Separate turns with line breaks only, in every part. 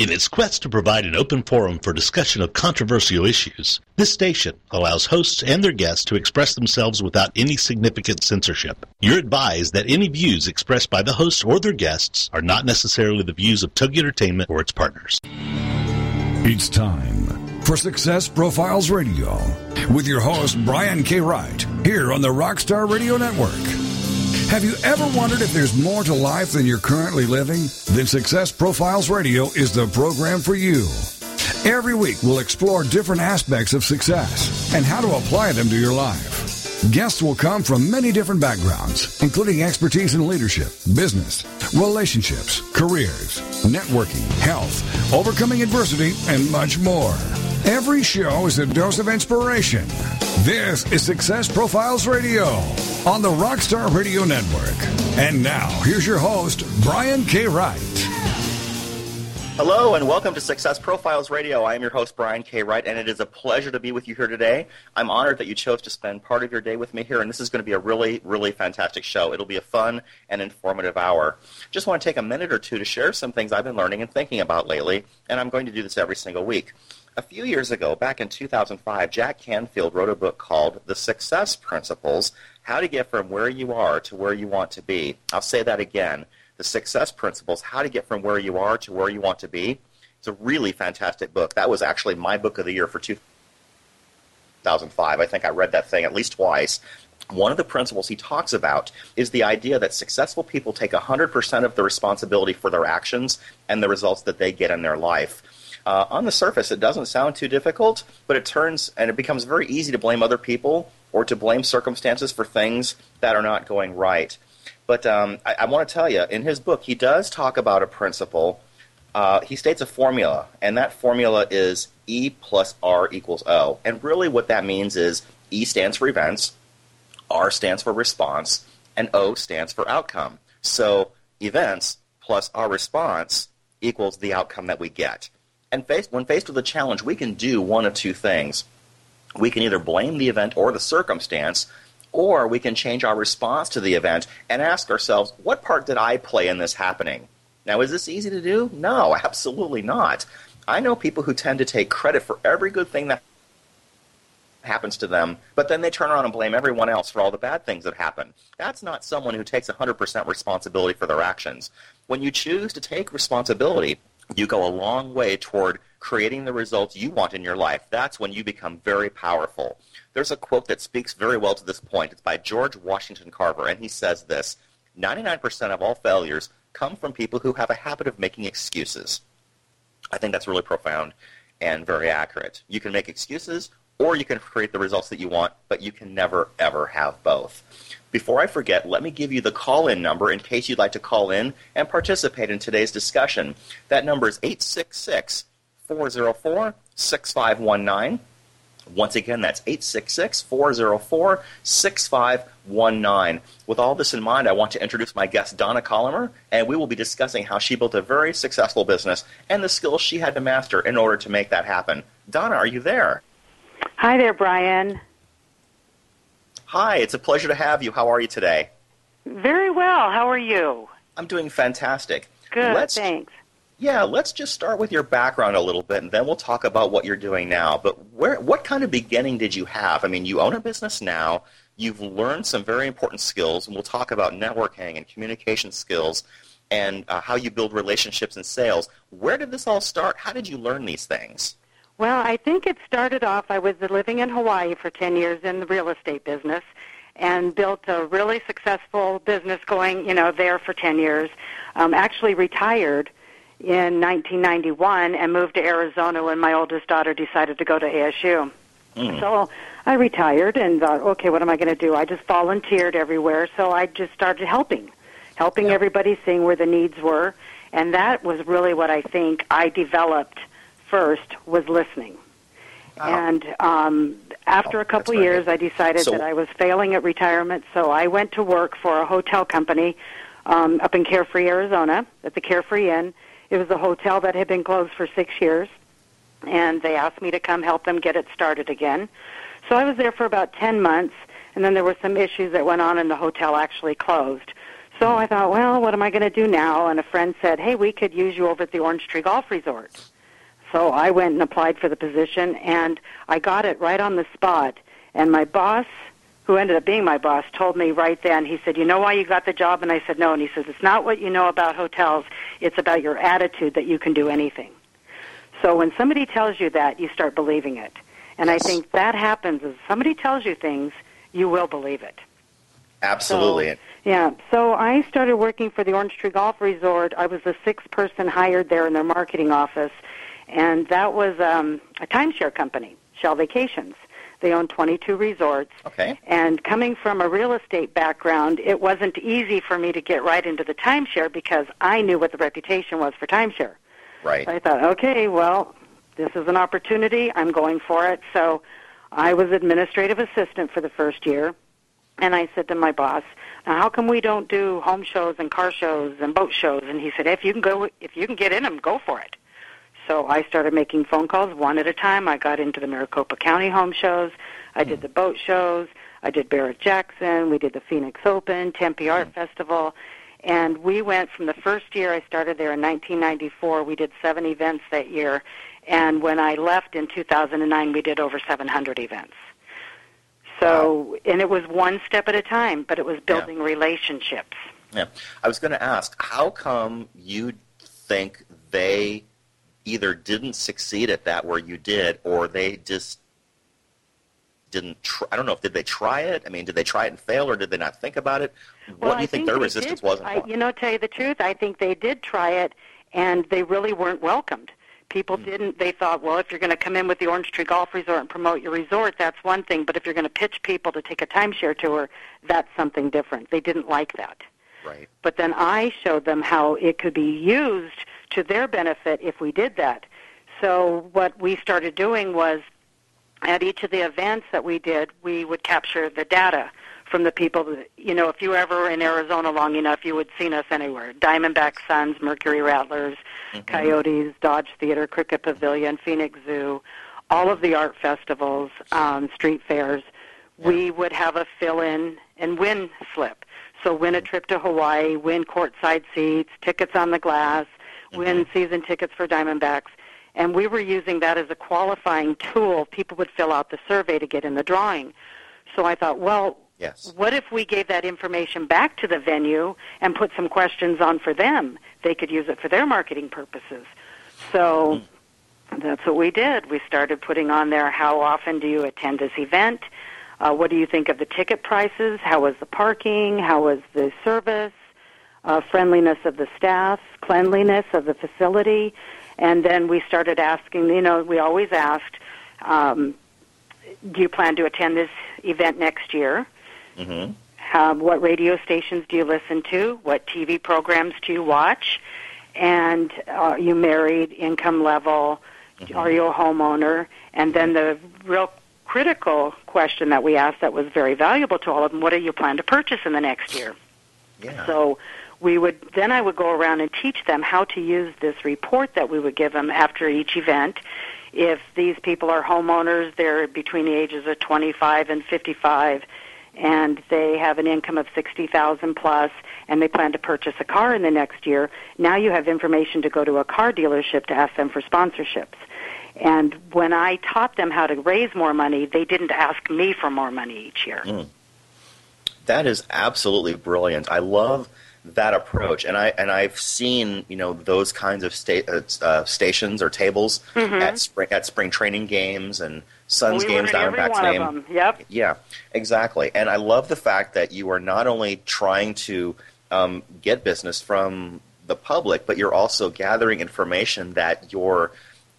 In its quest to provide an open forum for discussion of controversial issues, this station allows hosts and their guests to express themselves without any significant censorship. You're advised that any views expressed by the hosts or their guests are not necessarily the views of Tug Entertainment or its partners.
It's time for Success Profiles Radio with your host, Brian K. Wright, here on the Rockstar Radio Network. Have you ever wondered if there's more to life than you're currently living? Then Success Profiles Radio is the program for you. Every week, we'll explore different aspects of success and how to apply them to your life. Guests will come from many different backgrounds, including expertise in leadership, business, relationships, careers, networking, health, overcoming adversity, and much more. Every show is a dose of inspiration. This is Success Profiles Radio on the Rockstar Radio Network. And now, here's your host, Brian K. Wright.
Hello and welcome to Success Profiles Radio. I am your host, Brian K. Wright, and it is a pleasure to be with you here today. I'm honored that you chose to spend part of your day with me here, and this is going to be a really, really fantastic show. It'll be a fun and informative hour. Just want to take a minute or two to share some things I've been learning and thinking about lately, and I'm going to do this every single week. A few years ago, back in 2005, Jack Canfield wrote a book called The Success Principles How to Get From Where You Are to Where You Want to Be. I'll say that again the success principles, how to get from where you are to where you want to be. It's a really fantastic book. That was actually my book of the year for 2005. I think I read that thing at least twice. One of the principles he talks about is the idea that successful people take 100% of the responsibility for their actions and the results that they get in their life. Uh, on the surface, it doesn't sound too difficult, but it turns and it becomes very easy to blame other people or to blame circumstances for things that are not going right. But um, I, I want to tell you, in his book, he does talk about a principle. Uh, he states a formula, and that formula is E plus R equals O. And really, what that means is E stands for events, R stands for response, and O stands for outcome. So events plus our response equals the outcome that we get. And faced, when faced with a challenge, we can do one of two things. We can either blame the event or the circumstance or we can change our response to the event and ask ourselves, what part did I play in this happening? Now, is this easy to do? No, absolutely not. I know people who tend to take credit for every good thing that happens to them, but then they turn around and blame everyone else for all the bad things that happen. That's not someone who takes 100% responsibility for their actions. When you choose to take responsibility, you go a long way toward creating the results you want in your life. That's when you become very powerful. There's a quote that speaks very well to this point. It's by George Washington Carver, and he says this 99% of all failures come from people who have a habit of making excuses. I think that's really profound and very accurate. You can make excuses or you can create the results that you want, but you can never, ever have both. Before I forget, let me give you the call in number in case you'd like to call in and participate in today's discussion. That number is 866 404 6519. Once again, that's 866 404 6519. With all this in mind, I want to introduce my guest, Donna Collamer, and we will be discussing how she built a very successful business and the skills she had to master in order to make that happen. Donna, are you there?
Hi there, Brian.
Hi, it's a pleasure to have you. How are you today?
Very well. How are you?
I'm doing fantastic.
Good, let's, thanks.
Yeah, let's just start with your background a little bit, and then we'll talk about what you're doing now. But where, what kind of beginning did you have? I mean, you own a business now. You've learned some very important skills, and we'll talk about networking and communication skills and uh, how you build relationships and sales. Where did this all start? How did you learn these things?
Well, I think it started off, I was living in Hawaii for 10 years in the real estate business and built a really successful business going, you know, there for 10 years. Um, actually retired in 1991 and moved to Arizona when my oldest daughter decided to go to ASU. Mm. So I retired and thought, okay, what am I going to do? I just volunteered everywhere, so I just started helping, helping yeah. everybody, seeing where the needs were, and that was really what I think I developed first was listening. And um, after oh, a couple years, I decided so, that I was failing at retirement, so I went to work for a hotel company um, up in Carefree, Arizona, at the Carefree Inn it was a hotel that had been closed for six years, and they asked me to come help them get it started again. So I was there for about 10 months, and then there were some issues that went on, and the hotel actually closed. So I thought, well, what am I going to do now? And a friend said, hey, we could use you over at the Orange Tree Golf Resort. So I went and applied for the position, and I got it right on the spot. And my boss, who ended up being my boss, told me right then, he said, You know why you got the job? And I said, No. And he says, It's not what you know about hotels, it's about your attitude that you can do anything. So when somebody tells you that, you start believing it. And I think that happens as somebody tells you things, you will believe it.
Absolutely.
So, yeah. So I started working for the Orange Tree Golf Resort. I was the sixth person hired there in their marketing office, and that was um, a timeshare company, Shell Vacations. They own 22 resorts.
Okay.
And coming from a real estate background, it wasn't easy for me to get right into the timeshare because I knew what the reputation was for timeshare.
Right.
So I thought, okay, well, this is an opportunity. I'm going for it. So I was administrative assistant for the first year. And I said to my boss, now how come we don't do home shows and car shows and boat shows? And he said, if you can go, if you can get in them, go for it. So I started making phone calls one at a time. I got into the Maricopa County home shows. I did hmm. the boat shows. I did Barrett Jackson. We did the Phoenix Open, Tempe Art hmm. Festival. And we went from the first year I started there in 1994, we did seven events that year. And when I left in 2009, we did over 700 events. So, and it was one step at a time, but it was building
Yeah.
relationships.
Yeah. I was going to ask, how come you think they either didn't succeed at that where you did, or they just didn't? Try, I don't know if did they try it. I mean, did they try it and fail, or did they not think about it? What
well,
do you
I
think, their resistance
did.
was?
I, you know, tell you the truth, I think they did try it, and they really weren't welcomed. People
Hmm.
didn't. They thought, well, if you're going to come in with the Orange Tree Golf Resort and promote your resort, that's one thing. But if you're going to pitch people to take a timeshare tour, that's something different. They didn't like that.
right.
But then I showed them how it could be used to their benefit if we did that. So what we started doing was at each of the events that we did, we would capture the data from the people that, you know, if you were ever in Arizona long enough, you would seen us anywhere. Diamondback Suns, Mercury Rattlers, Coyotes, Dodge Theater, Cricket Pavilion, Phoenix Zoo, all of the art festivals, um, street fairs. We would have a fill-in and win slip. So win a trip to Hawaii, win courtside seats, tickets on the glass, win season tickets for Diamondbacks. And we were using that as a qualifying tool. People would fill out the survey to get in the drawing. So I thought, well,
Yes.
what if we gave that information back to the venue and put some questions on for them? They could use it for their marketing purposes. So that's what we did. We started putting on there how often do you attend this event? Uh, what do you think of the ticket prices? How was the parking? How was the service? Uh, friendliness of the staff, cleanliness of the facility. And then we started asking, you know, we always asked, um, do you plan to attend this event next year?
Mm-hmm.
Um, what radio stations do you listen to? What TV programs do you watch? And are you married? Income level? Are you a homeowner? And then the real critical question that we asked that was very valuable to all of them: What do you plan to purchase in the next year?
Yeah.
So we would then I would go around and teach them how to use this report that we would give them after each event. If these people are homeowners, they're between the ages of 25 and 55 and they have an income of 60,000 plus and they plan to purchase a car in the next year, now you have information to go to a car dealership to ask them for sponsorships. And when I taught them how to raise more money, they didn't ask me for more money each year. Hmm.
That is absolutely brilliant. I love that approach, and I and I've seen you know those kinds of sta- uh, uh, stations or tables at spring at spring training games and Suns
Mm-hmm. we
games, Diamondbacks game.
Yep.
Yeah, exactly. And I love the fact that you are not only trying to um, get business from the public, but you're also gathering information that your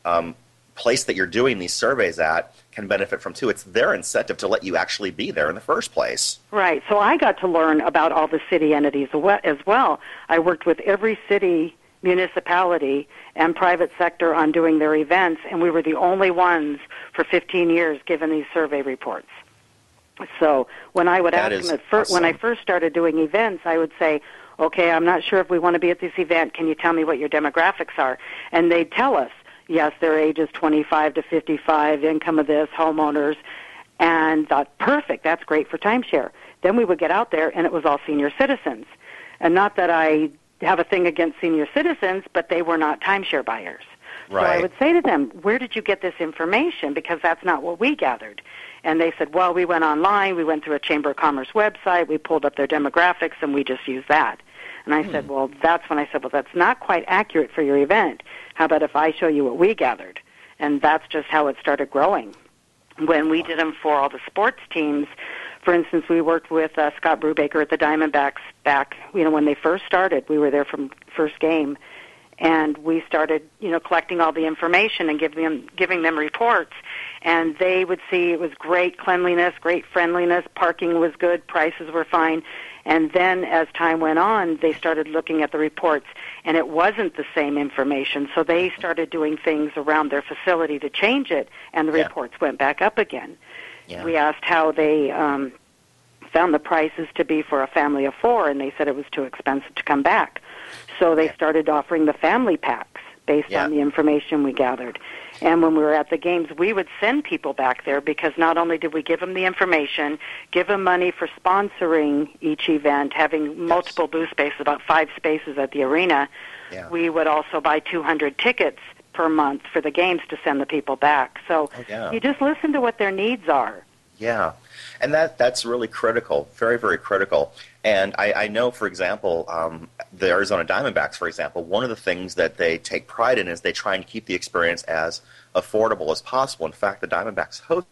um, place that you're doing these surveys at can benefit from too. It's their incentive to let you actually be there in the first place.
Right. So I got to learn about all the city entities as well. I worked with every city, municipality, and private sector on doing their events, and we were the only ones for 15 years given these survey reports. So when I would
That
ask them at first, when I first started doing events, I would say, "Okay, I'm not sure if we want to be at this event. Can you tell me what your demographics are?" And they'd tell us, "Yes, their age is 25 to 55, income of this, homeowners." And thought, "Perfect, that's great for timeshare." Then we would get out there, and it was all senior citizens. And not that I have a thing against senior citizens, but they were not timeshare buyers.
Right.
So I would say to them, where did you get this information? Because that's not what we gathered. And they said, well, we went online, we went through a Chamber of Commerce website, we pulled up their demographics, and we just used that. And I hmm. said, well, that's when I said, well, that's not quite accurate for your event. How about if I show you what we gathered? And that's just how it started growing. When we did them for all the sports teams, for instance, we worked with uh, Scott Brubaker at the Diamondbacks back, you know, when they first started. We were there from first game, and we started, you know, collecting all the information and giving them giving them reports. And they would see it was great cleanliness, great friendliness, parking was good, prices were fine. And then as time went on, they started looking at the reports, and it wasn't the same information. So they started doing things around their facility to change it, and the yeah. reports went back up again. Yeah. We asked how they um, found the prices to be for a family of four, and they said it was too expensive to come back. So they started offering the family packs based yeah. on the information we gathered. And when we were at the games, we would send people back there because not only did we give them the information, give them money for sponsoring each event, having yes. multiple booth spaces, about five spaces at the arena, yeah. we would also buy 200 tickets per month for the games to send the people back. So oh, yeah. you just listen to what their needs are.
Yeah, and that that's really critical, very very critical. And I, I know, for example, um, the Arizona Diamondbacks, for example, one of the things that they take pride in is they try and keep the experience as affordable as possible. In fact, the Diamondbacks host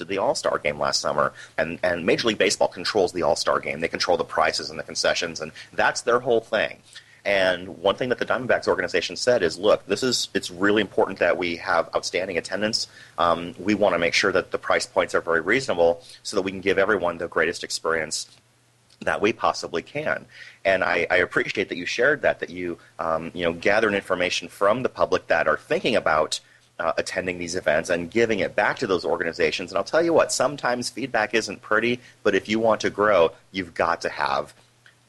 the All Star game last summer, and, and Major League Baseball controls the All Star game. They control the prices and the concessions, and that's their whole thing. And one thing that the Diamondbacks organization said is, look, this is it's really important that we have outstanding attendance. Um, we want to make sure that the price points are very reasonable so that we can give everyone the greatest experience that we possibly can. And I, I appreciate that you shared that, that you um, you know gathered information from the public that are thinking about. Uh, attending these events and giving it back to those organizations. And I'll tell you what, sometimes feedback isn't pretty, but if you want to grow, you've got to have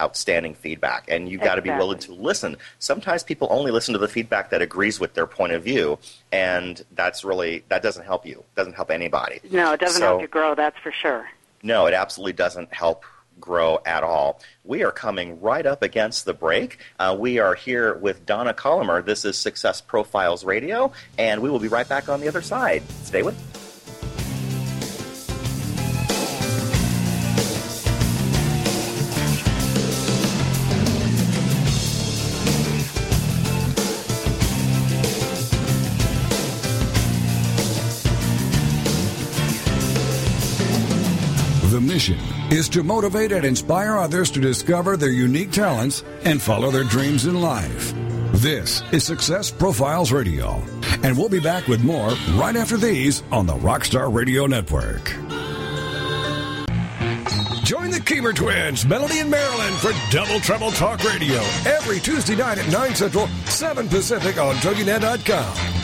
outstanding feedback and you've got to be willing to listen sometimes people only listen to the feedback that agrees with their point of view and that's really that doesn't help you doesn't help anybody
no it doesn't so, help you grow that's for sure
no it absolutely doesn't help grow at all. We are coming right up against the break. Uh, we are here with Donna Collamer. This is Success Profiles Radio, and we will be right back on the other side. Stay with
mission is to motivate and inspire others to discover their unique talents and follow their dreams in life. This is Success Profiles Radio, and we'll be back with more right after these on the Rockstar Radio Network. Join the Keemer twins, Melody and Marilyn, for Double Trouble Talk Radio every Tuesday night at 9 Central, 7 Pacific on TogiNet.com.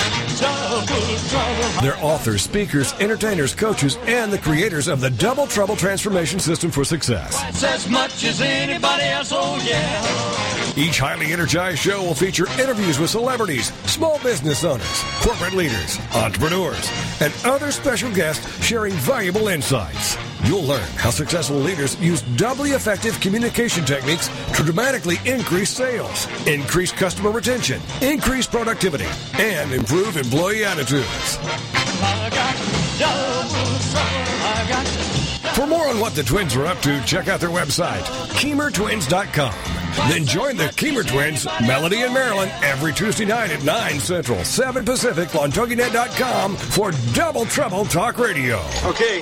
They're authors, speakers, entertainers, coaches, and the creators of the Double Trouble Transformation System for Success. As much as anybody else, oh yeah. Each highly energized show will feature interviews with celebrities, small business owners, corporate leaders, entrepreneurs, and other special guests sharing valuable insights. You'll learn how successful leaders use doubly effective communication techniques to dramatically increase sales, increase customer retention, increase productivity, and improve employee attitudes. For more on what the twins are up to, check out their website, KeemerTwins.com. Then join the Keemer Twins, Melody and Marilyn, every Tuesday night at 9 Central, 7 Pacific on TogiNet.com for Double Trouble Talk Radio.
Okay,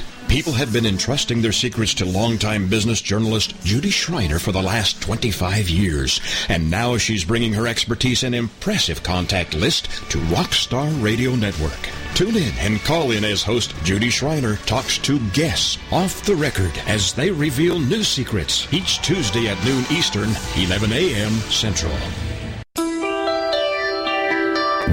People have been entrusting their secrets to longtime business journalist Judy Schreiner for the last 25 years, and now she's bringing her expertise and impressive contact list to Rockstar Radio Network. Tune in and call in as host Judy Schreiner talks to guests off the record as they reveal new secrets each Tuesday at noon Eastern, 11 a.m. Central.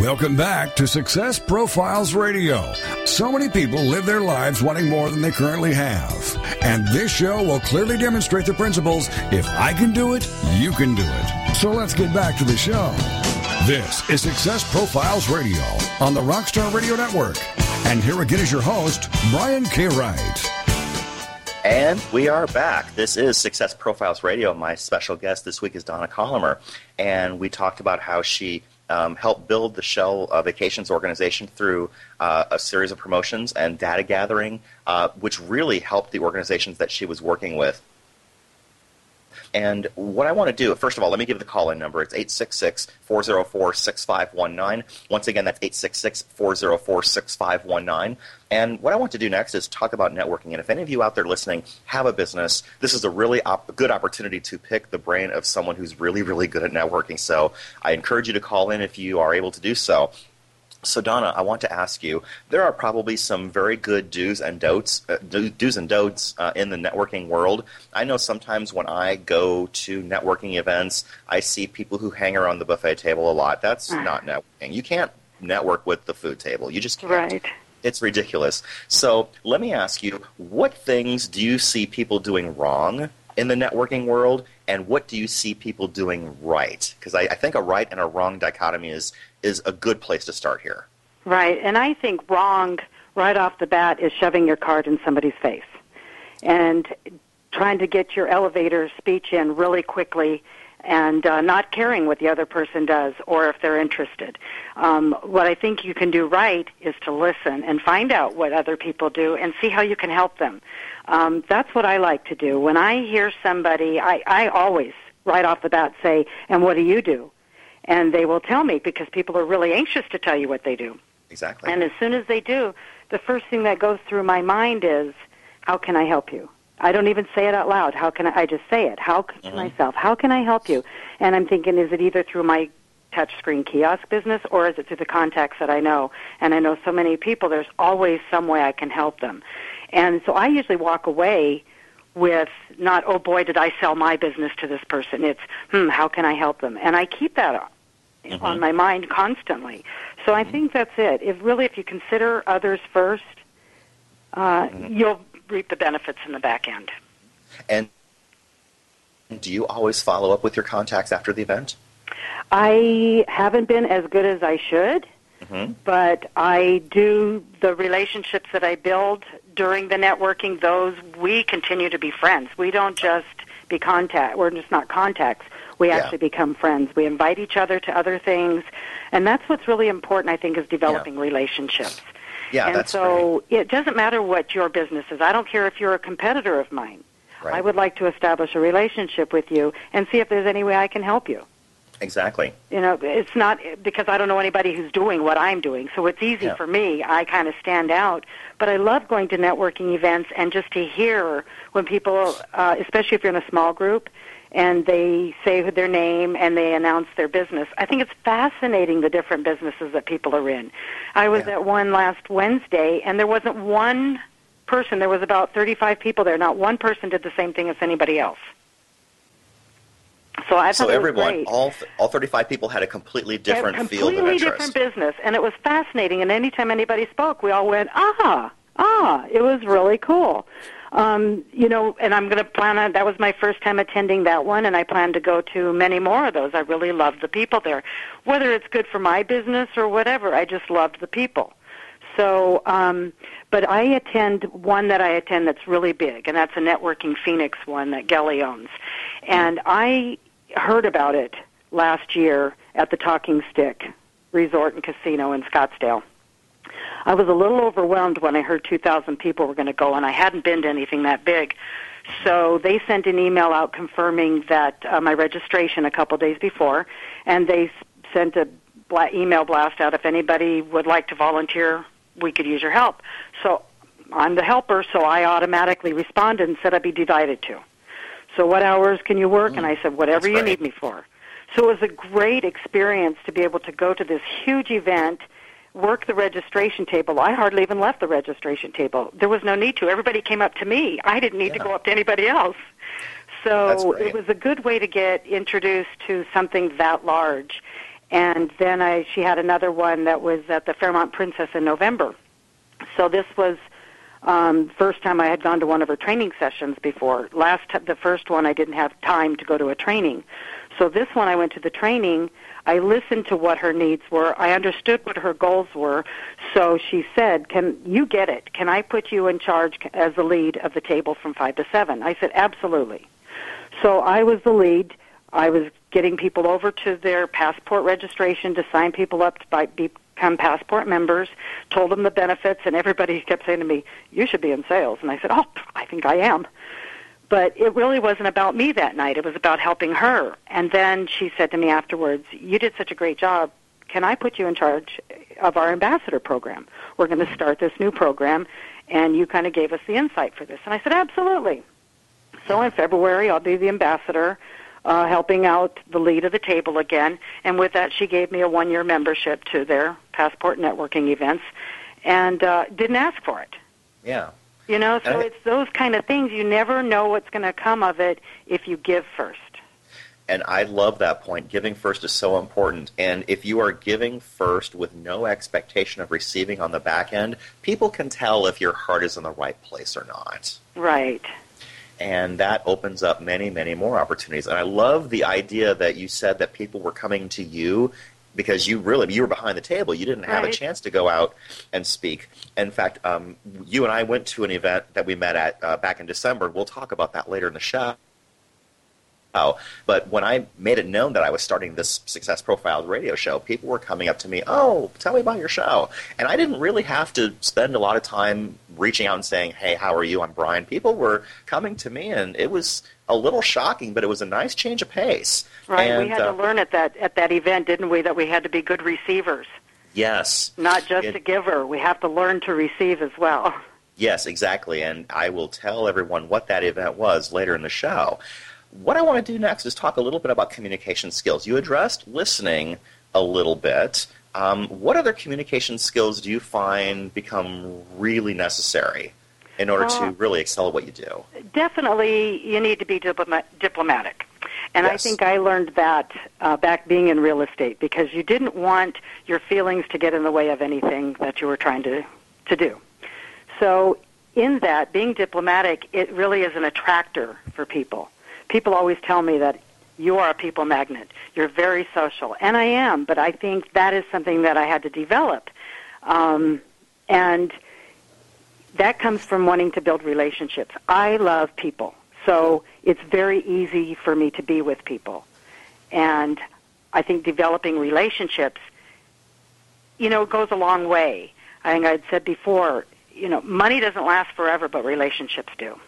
Welcome back to Success Profiles Radio. So many people live their lives wanting more than they currently have. And this show will clearly demonstrate the principles if I can do it, you can do it. So let's get back to the show. This is Success Profiles Radio on the Rockstar Radio Network. And here again is your host, Brian K. Wright.
And we are back. This is Success Profiles Radio. My special guest this week is Donna Collamer. And we talked about how she um, helped build the Shell uh, Vacations organization through uh, a series of promotions and data gathering, uh, which really helped the organizations that she was working with. And what I want to do, first of all, let me give the call in number. It's 866 404 6519. Once again, that's 866 404 6519. And what I want to do next is talk about networking. And if any of you out there listening have a business, this is a really op- good opportunity to pick the brain of someone who's really, really good at networking. So I encourage you to call in if you are able to do so. So Donna, I want to ask you: there are probably some very good do's and don'ts, uh, do's and don'ts uh, in the networking world. I know sometimes when I go to networking events, I see people who hang around the buffet table a lot. That's uh. not networking. You can't network with the food table. You just can't.
Right.
It's ridiculous. So let me ask you: what things do you see people doing wrong in the networking world, and what do you see people doing right? Because I, I think a right and a wrong dichotomy is is a good place to start here.
Right, and I think wrong right off the bat is shoving your card in somebody's face and trying to get your elevator speech in really quickly and uh, not caring what the other person does or if they're interested. Um, what I think you can do right is to listen and find out what other people do and see how you can help them. Um, that's what I like to do. When I hear somebody, I, I always right off the bat say, "And what do you do?" and they will tell me because people are really anxious to tell you what they do.
Exactly.
And as soon as they do, the first thing that goes through my mind is, how can I help you? I don't even say it out loud. How can I, I just say it? How can mm-hmm. myself? How can I help you? And I'm thinking, is it either through my touchscreen kiosk business or is it through the contacts that I know? And I know so many people, there's always some way I can help them. And so I usually walk away with not, oh boy, did I sell my business to this person. It's, hmm, how can I help them? And I keep that mm-hmm. on my mind constantly. So I mm-hmm. think that's it. If really, if you consider others first, uh, mm-hmm. you'll reap the benefits in the back end.
And do you always follow up with your contacts after the event?
I haven't been as good as I should, mm-hmm. but I do the relationships that I build during the networking. Those we continue to be friends. We don't just be contact. We're just not contacts we actually yeah. become friends. We invite each other to other things, and that's what's really important. I think is developing yeah. relationships.
Yeah,
and
that's
so great. it doesn't matter what your business is. I don't care if you're a competitor of mine.
Right.
I would like to establish a relationship with you and see if there's any way I can help you.
Exactly.
You know, it's not because I don't know anybody who's doing what I'm doing, so it's easy
yeah.
for me. I kind of stand out. But I love going to networking events and just to hear when people, uh, especially if you're in a small group, and they say their name and they announce their business. I think it's fascinating the different businesses that people are in. I was
yeah.
at one last Wednesday and there wasn't one person, there was about 35 people there. Not one person did the same thing as anybody else. So I thought
so everyone, all all 35 people had a completely different
a
field
of
interest.
Completely different business, and it was fascinating. And anytime anybody spoke, we all went, ah, ah. It was really cool um, you know, and I'm going to plan on. That was my first time attending that one, and I plan to go to many more of those. I really love the people there, whether it's good for my business or whatever. I just loved the people. So, um, but I attend one that I attend that's really big, and that's a networking Phoenix one that Gelly owns, and I heard about it last year at the Talking Stick Resort and Casino in Scottsdale I was a little overwhelmed when I heard 2,000 people were going to go, and I hadn't been to anything that big. So they sent an email out confirming that uh, my registration a couple days before, and they sent a bla- email blast out if anybody would like to volunteer, we could use your help. So I'm the helper, so I automatically responded and said I'd be delighted to. So what hours can you work? Mm, and I said whatever you need me for. So it was a great experience to be able to go to this huge event work the registration table. I hardly even left the registration table. There was no need to. Everybody came up to me. I didn't need yeah. to go up to anybody else. So it was a good way to get introduced to something that large. And then I she had another one that was at the Fairmont Princess in November. So this was um, first time I had gone to one of her training sessions before. Last the first one I didn't have time to go to a training. So this one I went to the training. I listened to what her needs were. I understood what her goals were. So she said, "Can you get it? Can I put you in charge as the lead of the table from 5 to 7?" I said, "Absolutely." So I was the lead. I was getting people over to their passport registration to sign people up to by, become passport members, told them the benefits, and everybody kept saying to me, You should be in sales. And I said, Oh, I think I am. But it really wasn't about me that night. It was about helping her. And then she said to me afterwards, You did such a great job. Can I put you in charge of our ambassador program? We're going to start this new program, and you kind of gave us the insight for this. And I said, Absolutely. So in February, I'll be the ambassador uh, helping out the lead of the table again. And with that, she gave me a one year membership to their passport networking events and uh, didn't ask for it.
Yeah.
You know, so it's those kind of things. You never know what's going to come of it if you give first.
And I love that point. Giving first is so important. And if you are giving first with no expectation of receiving on the back end, people can tell if your heart is in the right place or not.
Right
and that opens up many, many more opportunities. And I love the idea that you said that people were coming to you because you really you were behind the table. You didn't have
right.
a chance to go out and speak. In fact, um, you and I went to an event that we met at uh, back in December. We'll talk about that later in the show. Oh, But when I made it known that I was starting this Success Profiles radio show, people were coming up to me, "Oh, tell me about your show." And I didn't really have to spend a lot of time reaching out and saying, "Hey, how are you? I'm Brian." People were coming to me, and it was a little shocking, but it was a nice change of pace.
Right.
And,
we had
uh,
to learn at that at that event, didn't we? That we had to be good receivers.
Yes.
Not just
it,
a giver. We have to learn to receive as well.
Yes, exactly. And I will tell everyone what that event was later in the show. What I want to do next is talk a little bit about communication skills. You addressed listening a little bit. Um, what other communication skills do you find become really necessary in order
Uh,
to really excel at what you do?
Definitely, you need to be diploma- diplomatic. And I think I learned that uh, back being in real estate because you didn't want your feelings to get in the way of anything that you were trying to, to do. So, in that, being diplomatic, it really is an attractor for people. People always tell me that you are a people magnet. You're very social. And I am, but I think that is something that I had to develop. Um, and that comes from wanting to build relationships. I love people. So it's very easy for me to be with people. And I think developing relationships, you know, goes a long way. I think I'd said before, you know, money doesn't last forever, but relationships do.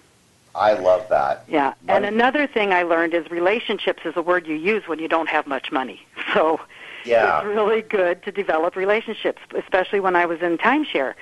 I love that.
Yeah. And another thing I learned is relationships is a word you use when you don't have much money. So
Yeah.
it's really good to develop relationships, especially when I was in timeshare.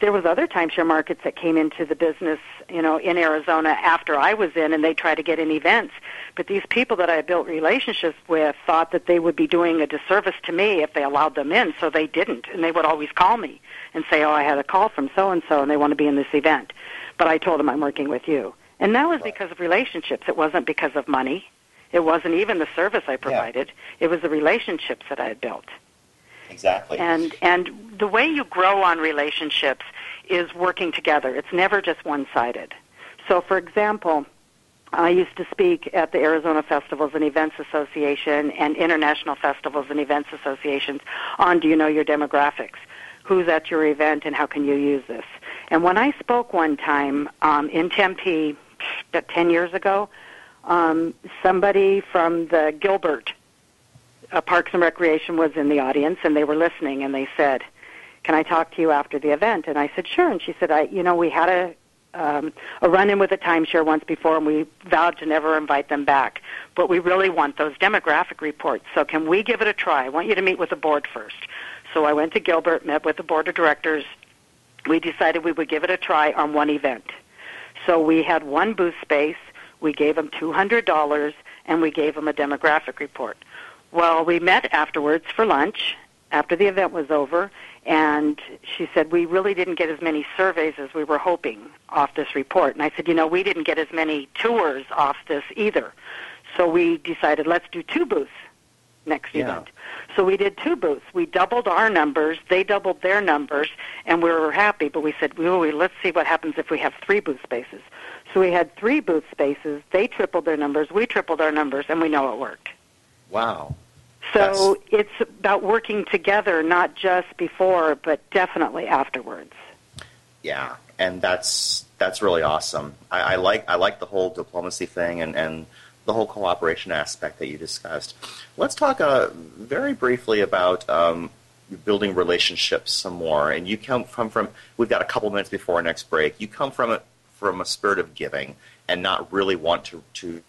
There was other timeshare markets that came into the business, you know, in Arizona after I was in, and they tried to get in events. But these people that I built relationships with thought that they would be doing a disservice to me if they allowed them in, so they didn't, and they would always call me and say, "Oh, I had a call from so and so, and they want to be in this event," but I told them I'm working with you, and that was because of relationships. It wasn't because of money. It wasn't even the service I provided. It was the relationships that I had built.
Exactly.
And and the way you grow on relationships is working together. It's never just one-sided. So for example, I used to speak at the Arizona Festivals and Events Association and International Festivals and Events Associations on do you know your demographics? Who's at your event and how can you use this? And when I spoke one time um, in Tempe 10 years ago, um, somebody from the Gilbert uh, Parks and Recreation was in the audience, and they were listening, and they said, "Can I talk to you after the event?" And I said, "Sure." And she said, "I, you know, we had a um, a run-in with a timeshare once before, and we vowed to never invite them back. But we really want those demographic reports. So can we give it a try? I want you to meet with the board first. So I went to Gilbert, met with the board of directors. We decided we would give it a try on one event. So we had one booth space. We gave them two hundred dollars, and we gave them a demographic report. Well, we met afterwards for lunch after the event was over, and she said, We really didn't get as many surveys as we were hoping off this report. And I said, You know, we didn't get as many tours off this either. So we decided, let's do two booths next
Yeah.
event. So we did two booths. We doubled our numbers, they doubled their numbers, and we were happy. But we said, well, let's see what happens if we have three booth spaces. So we had three booth spaces. They tripled their numbers, we tripled our numbers, and we know it worked.
Wow.
So That's... it's about working together, not just before, but definitely afterwards.
Yeah, and that's that's really awesome. I, I like I like the whole diplomacy thing and, and the whole cooperation aspect that you discussed. Let's talk uh, very briefly about um, building relationships some more. And you come from from we've got a couple minutes before our next break. You come from a from a spirit of giving and not really want to to,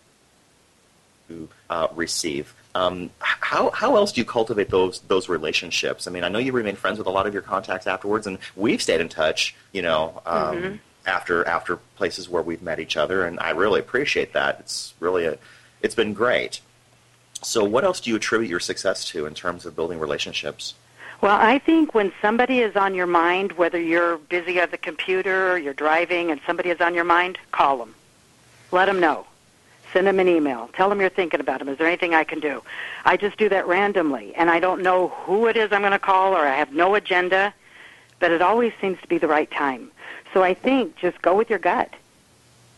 uh, receive. Um, how how else do you cultivate those those relationships? I mean, I know you remain friends with a lot of your contacts afterwards, and we've stayed in touch. You know. Um, mm-hmm after after places where we've met each other, and I really appreciate that. It's really a, it's been great. So, what else do you attribute your success to in terms of building relationships?
Well, I think when somebody is on your mind, whether you're busy at the computer or you're driving and somebody is on your mind, call them. Let them know. Send them an email. Tell them you're thinking about them. Is there anything I can do? I just do that randomly, and I don't know who it is I'm going to call, or I have no agenda, but it always seems to be the right time. So I think just go with your gut.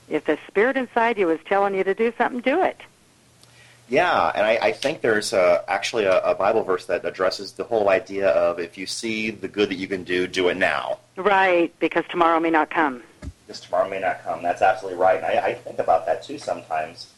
If the spirit inside you is telling you to do something, do it.
Yeah, and I, I think there's a, actually a, a, Bible verse that addresses the whole idea of if you see the good that you can do, do it now.
Right, because tomorrow may not come.
Because tomorrow may not come. That's absolutely right. And I, I think about that too sometimes.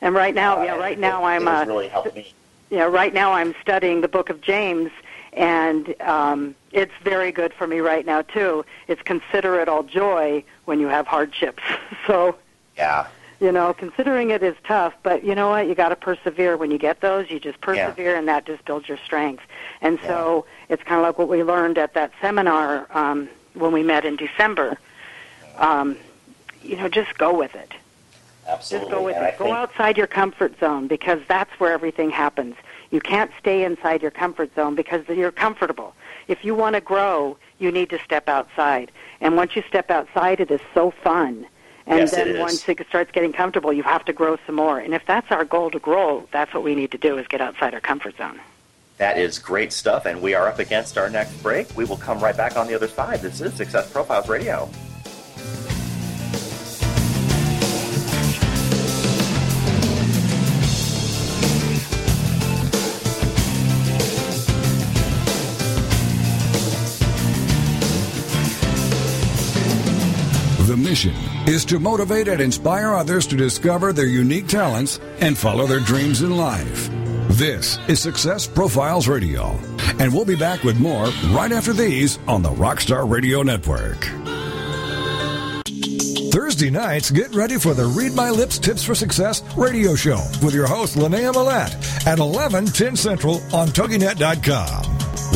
And right now, uh, yeah, right now
it,
I'm.
It uh, really helped me.
Yeah, right now I'm studying the book of James, and um, it's very good for me right now too. It's consider it all joy when you have hardships. so
yeah,
you know, considering it is tough, but you know what? You got to persevere. When you get those, you just persevere, yeah. and that just builds your strength. And yeah. so it's kind of like what we learned at that seminar um, when we met in December. Um, you know, just go with it.
Absolutely.
Just go with
and
it. I go outside your comfort zone because that's where everything happens. You can't stay inside your comfort zone because you're comfortable. If you want to grow, you need to step outside. And once you step outside, it is so fun. And
yes,
then once it starts getting comfortable, you have to grow some more. And if that's our goal to grow, that's what we need to do is get outside our comfort zone.
That is great stuff, and we are up against our next break. We will come right back on the other side. This is Success Profiles Radio.
Mission is to motivate and inspire others to discover their unique talents and follow their dreams in life. This is Success Profiles Radio, and we'll be back with more right after these on the Rockstar Radio Network. Thursday nights, get ready for the Read My Lips Tips for Success radio show with your host, Linnea Millette, at 11, 10 Central on TogiNet.com.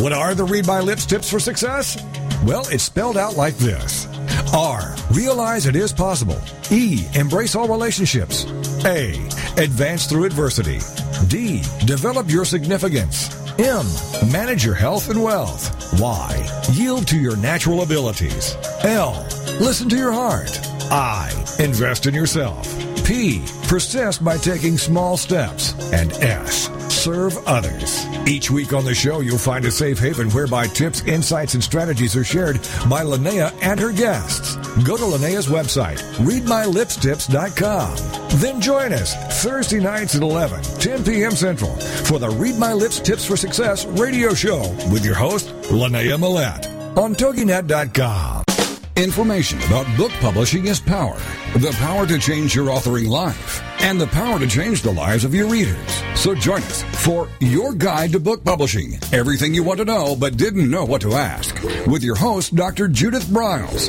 What are the Read My Lips Tips for Success? Well, it's spelled out like this. R. Realize it is possible. E. Embrace all relationships. A. Advance through adversity. D. Develop your significance. M. Manage your health and wealth. Y. Yield to your natural abilities. L. Listen to your heart. I. Invest in yourself. P. Persist by taking small steps. And S serve others. Each week on the show, you'll find a safe haven whereby tips, insights, and strategies are shared by Linnea and her guests. Go to Linnea's website, readmylipstips.com. Then join us Thursday nights at 11, 10 p.m. Central for the Read My Lips Tips for Success radio show with your host, Linnea Millette on TogiNet.com. Information about book publishing is power. The power to change your authoring life and the power to change the lives of your readers. So join us for Your Guide to Book Publishing. Everything you want to know but didn't know what to ask. With your host, Dr. Judith Briles.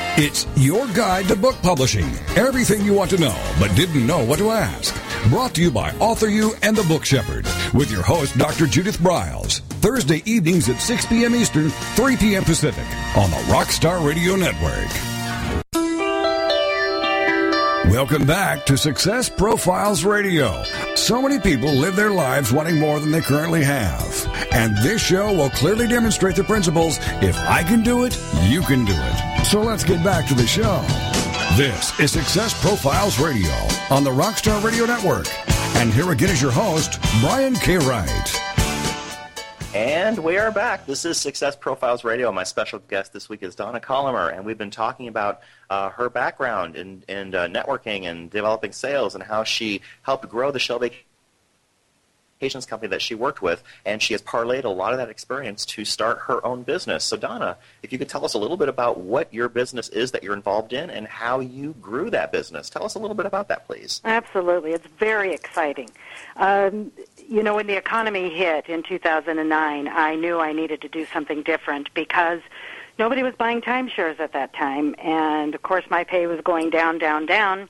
It's your guide to book publishing. Everything you want to know, but didn't know what to ask. Brought to you by AuthorU and the Book Shepherd, with your host, Dr. Judith Briles. Thursday evenings at 6 p.m. Eastern, 3 p.m. Pacific on the Rockstar Radio Network. Welcome back to Success Profiles Radio. So many people live their lives wanting more than they currently have. And this show will clearly demonstrate the principles if I can do it, you can do it. So let's get back to the show. This is Success Profiles Radio on the Rockstar Radio Network. And here again is your host, Brian K. Wright.
And we are back. This is Success Profiles Radio. My special guest this week is Donna Collamer, and we've been talking about uh, her background in, in uh, networking and developing sales and how she helped grow the Shell Vacations company that she worked with, and she has parlayed a lot of that experience to start her own business. So, Donna, if you could tell us a little bit about what your business is that you're involved in and how you grew that business. Tell us a little bit about that, please.
Absolutely. It's very exciting. Um, you know, when the economy hit in 2009, I knew I needed to do something different because nobody was buying timeshares at that time, and of course my pay was going down, down, down,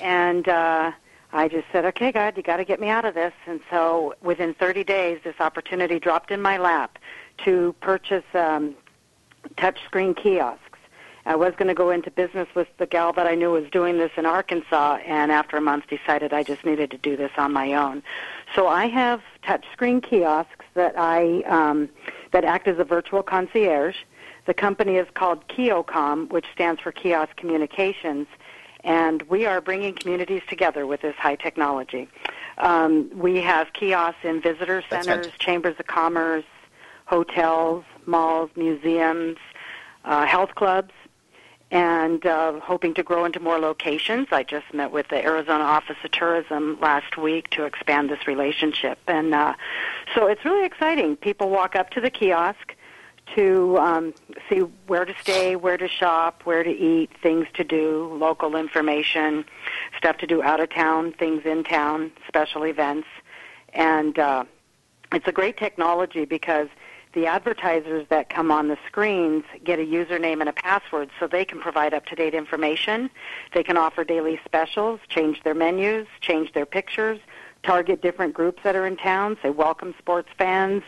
and uh, I just said, "Okay, God, you got to get me out of this." And so, within 30 days, this opportunity dropped in my lap to purchase um, touchscreen kiosks. I was going to go into business with the gal that I knew was doing this in Arkansas, and after a month decided I just needed to do this on my own. So I have touchscreen kiosks that I um, that act as a virtual concierge. The company is called Kiocom, which stands for Kiosk Communications, and we are bringing communities together with this high technology. Um, we have kiosks in visitor centers, chambers of commerce, hotels, malls, museums, uh, health clubs, and uh, hoping to grow into more locations. I just met with the Arizona Office of Tourism last week to expand this relationship, and uh, so it's really exciting. People walk up to the kiosk to um, see where to stay, where to shop, where to eat, things to do, local information, stuff to do out of town, things in town, special events, and uh, it's a great technology because the advertisers that come on the screens get a username and a password so they can provide up to date information. They can offer daily specials, change their menus, change their pictures, target different groups that are in town, say welcome sports fans,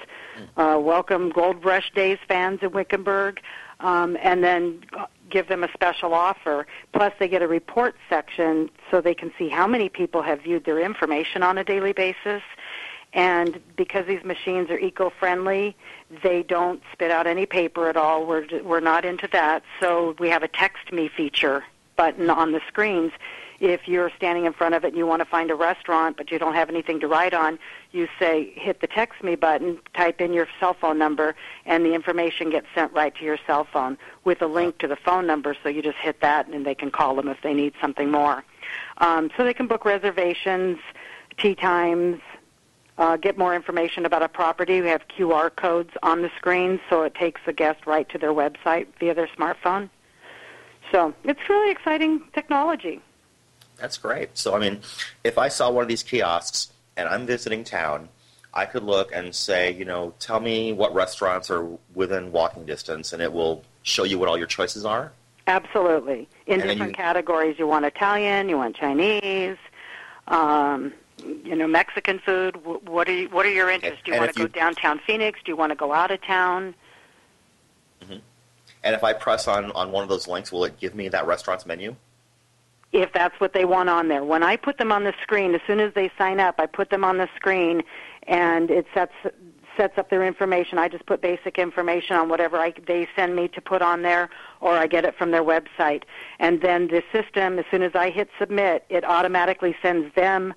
uh, welcome Gold Rush Days fans in Wickenburg, um, and then give them a special offer. Plus, they get a report section so they can see how many people have viewed their information on a daily basis. And because these machines are eco-friendly, they don't spit out any paper at all. We're we're not into that. So we have a text me feature button on the screens. If you're standing in front of it and you want to find a restaurant but you don't have anything to write on, you say hit the text me button, type in your cell phone number, and the information gets sent right to your cell phone with a link to the phone number. So you just hit that and they can call them if they need something more. Um, so they can book reservations, tee times, uh, get more information about a property. We have QR codes on the screen, so it takes the guest right to their website via their smartphone. So it's really exciting technology.
That's great. So, I mean, if I saw one of these kiosks and I'm visiting town, I could look and say, you know, tell me what restaurants are within walking distance, and it will show you what all your choices are.
Absolutely. In
And
different
you-
categories, you want Italian, you want Chinese, um, you know, Mexican food. Wh- What are you, what are your interests? Do you want to go downtown Phoenix? Do you want to go out of town?
And if I press on, on one of those links, will it give me that restaurant's menu?
If that's what they want on there. When I put them on the screen, as soon as they sign up, I put them on the screen, and it sets sets up their information. I just put basic information on whatever I, they send me to put on there, or I get it from their website. And then the system, as soon as I hit submit, it automatically sends them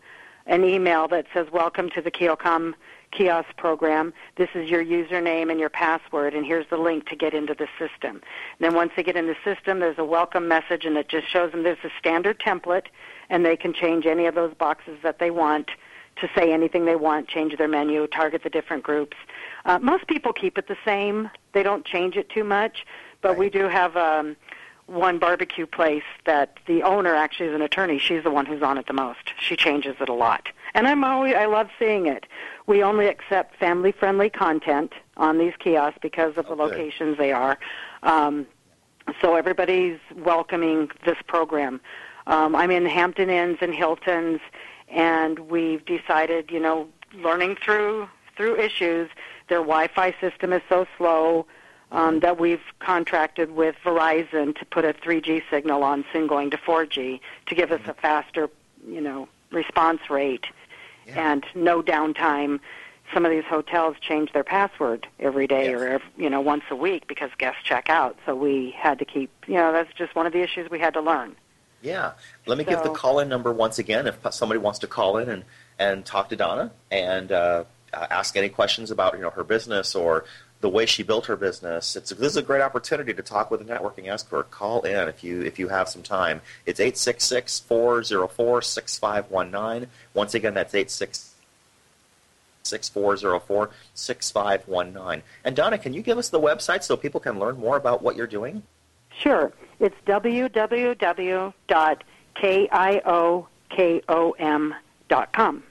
an email that says, "Welcome to the Kiocom kiosk program. This is your username and your password, and here's the link to get into the system. then once they get in the system, there's a welcome message, and it just shows them there's a standard template, and they can change any of those boxes that they want to say anything they want, change their menu, target the different groups. Uh, most people keep it the same. They don't change it too much, but we do have um, one barbecue place that the owner actually is an attorney. She's the one who's on it the most. She changes it a lot. And I'm always I love seeing it. We only accept family friendly content on these kiosks because of the
Okay.
locations they are. Um, so everybody's welcoming this program. Um, I'm in Hampton Inns and Hiltons, and we've decided, you know, learning through through issues Their Wi-Fi system is so slow um, that we've contracted with Verizon to put a 3G signal on soon going to 4G to give us a faster, you know, response rate
Yeah.
and no downtime. Some of these hotels change their password every day
Yes.
or ev you know once a week because guests check out. So we had to keep, you know, that's just one of the issues we had to learn.
Yeah. Let me give the call-in number once again if somebody wants to call in and, and talk to Donna and uh, uh, ask any questions about you know her business or the way she built her business. It's this is a great opportunity to talk with a networking expert. Call in if you if you have some time. It's 866-404-6519. Once again, that's 866-404-6519. And Donna, can you give us the website so people can learn more about what you're doing?
Sure. It's www.kiocom.com.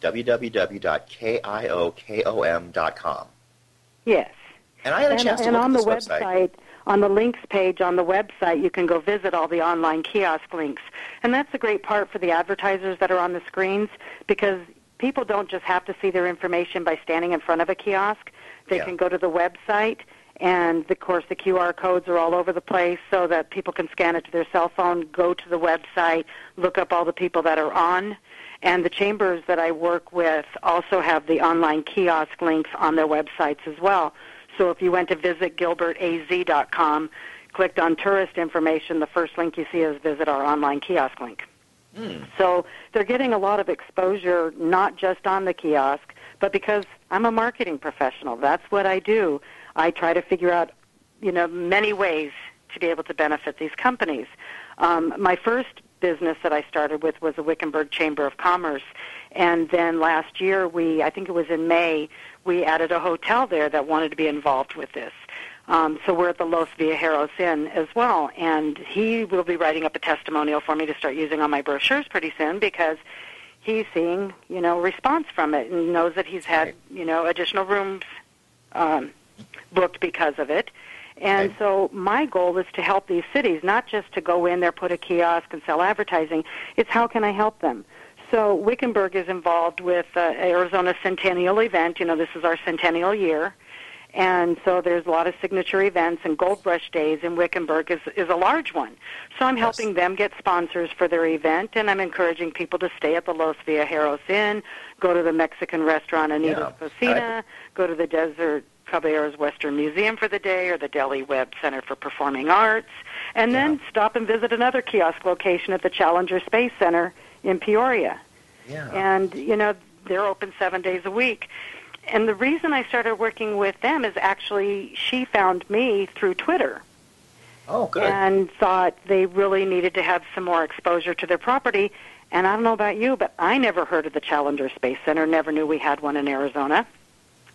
www.kiocom.com.
Yes.
And I had a
and,
chance to
and
look
on
at
the
website.
website, on the links page on the website, you can go visit all the online kiosk links. And that's a great part for the advertisers that are on the screens because people don't just have to see their information by standing in front of a kiosk. They
Yeah.
can go to the website and of course the QR codes are all over the place so that people can scan it to their cell phone, go to the website, look up all the people that are on. And the chambers that I work with also have the online kiosk links on their websites as well. So if you went to visit gilbertaz.com, clicked on tourist information, the first link you see is visit our online kiosk link. So they're getting a lot of exposure, not just on the kiosk, but because I'm a marketing professional. That's what I do. I try to figure out, you know, many ways to be able to benefit these companies. Um, my first business that I started with was the Wickenburg Chamber of Commerce, and then last year we, I think it was in May, we added a hotel there that wanted to be involved with this. Um, so we're at the Los Viajeros Inn as well, and he will be writing up a testimonial for me to start using on my brochures pretty soon because he's seeing, you know, response from it and knows that he's had, you know, additional rooms um, booked because of it. And
Okay.
so my goal is to help these cities, not just to go in there, put a kiosk, and sell advertising. It's how can I help them? So Wickenburg is involved with uh, Arizona Centennial event. You know, this is our centennial year. And so there's a lot of signature events, and Gold Rush Days in Wickenburg is, is a large one. So I'm
Yes.
helping them get sponsors for their event, and I'm encouraging people to stay at the Los Viajeros Inn, go to the Mexican restaurant Anita's
Yeah.
Cocina, go to the Desert Caballeros Western Museum for the day, or the Delhi Webb Center for Performing Arts, and then stop and visit another kiosk location at the Challenger Space Center in Peoria.
Yeah.
and you know they're open seven days a week. And the reason i started working with them is actually she found me through twitter.
Oh, good.
and thought they really needed to have some more exposure to their property. And i don't know about you but i never heard of the challenger space center never knew we had one in arizona.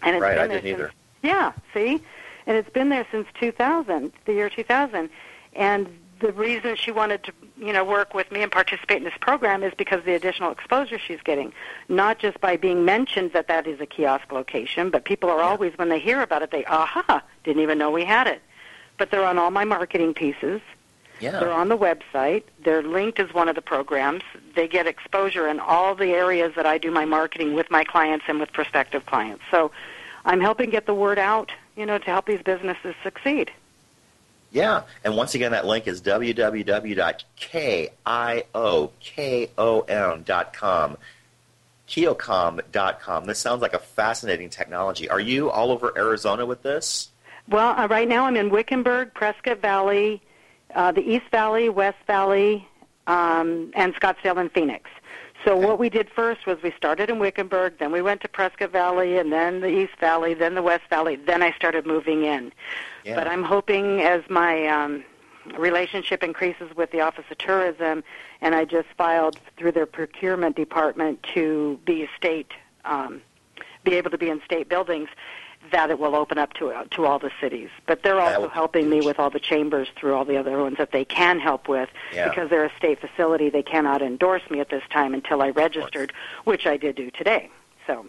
And it's
Right,
been
I didn't either.
Yeah see and it's been there since 2000 the year 2000 and the reason she wanted to you know work with me and participate in this program is because of the additional exposure she's getting not just by being mentioned that that is a kiosk location but people are always when they hear about it they aha didn't even know we had it but they're on all my marketing pieces
yeah.
they're on the website. They're linked as one of the programs. They get exposure in all the areas that I do my marketing with my clients and with prospective clients. So I'm helping get the word out, you know, to help these businesses succeed.
Yeah, and once again, that link is www.kiocom.com. Kiocom.com. This sounds like a fascinating technology. Are you all over Arizona with this?
Well, uh, right now I'm in Wickenburg, Prescott Valley, uh, the East Valley, West Valley, um, and Scottsdale and Phoenix. So
Okay.
what we did first was we started in Wickenburg, then we went to Prescott Valley, and then the East Valley, then the West Valley. Then I started moving in.
Yeah.
But I'm hoping as my um, relationship increases with the Office of Tourism, and I just filed through their procurement department to be a state, um, be able to be in state buildings, that it will open up to to all the cities. But they're also helping me with all the chambers through all the other ones that they can help with
Yeah.
because they're a state facility. They cannot endorse me at this time until I registered, which I did do today. So